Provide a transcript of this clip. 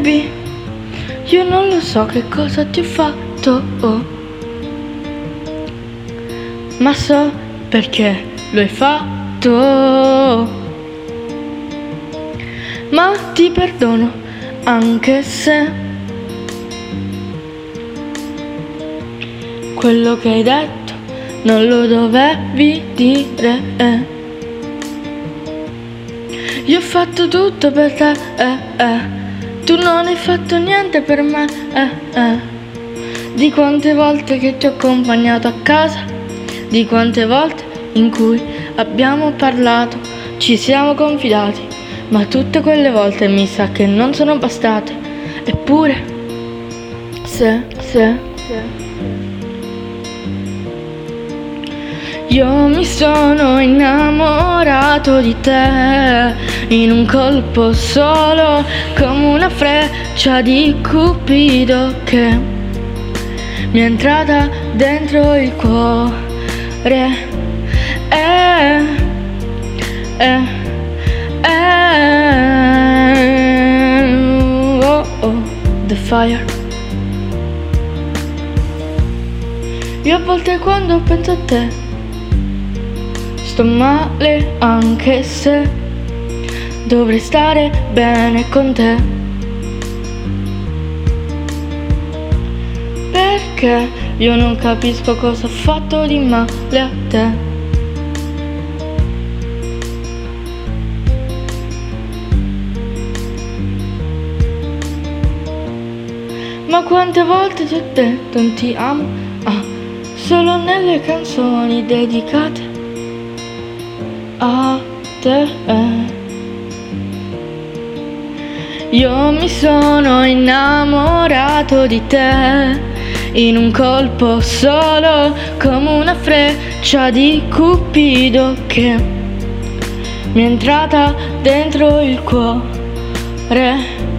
Maybe io non lo so che cosa ti ho fatto, oh. ma so perché lo hai fatto. Ma ti perdono anche se quello che hai detto non lo dovevi dire. Io ho fatto tutto per te, eh, eh. Tu non hai fatto niente per me, eh, eh. Di quante volte che ti ho accompagnato a casa, di quante volte in cui abbiamo parlato, ci siamo confidati, ma tutte quelle volte mi sa che non sono bastate. Eppure, se, se, se. Io mi sono innamorato di te in un colpo solo come una freccia di Cupido che mi è entrata dentro il cuore. Eh, eh, eh, oh, oh, the fire. Io a volte quando penso a te sto male anche se dovrei stare bene con te. Perché io non capisco cosa ho fatto di male a te. Ma quante volte ti ho detto non ti amo? Ah, solo nelle canzoni dedicate a te. Io mi sono innamorato di te in un colpo solo come una freccia di Cupido che mi è entrata dentro il cuore.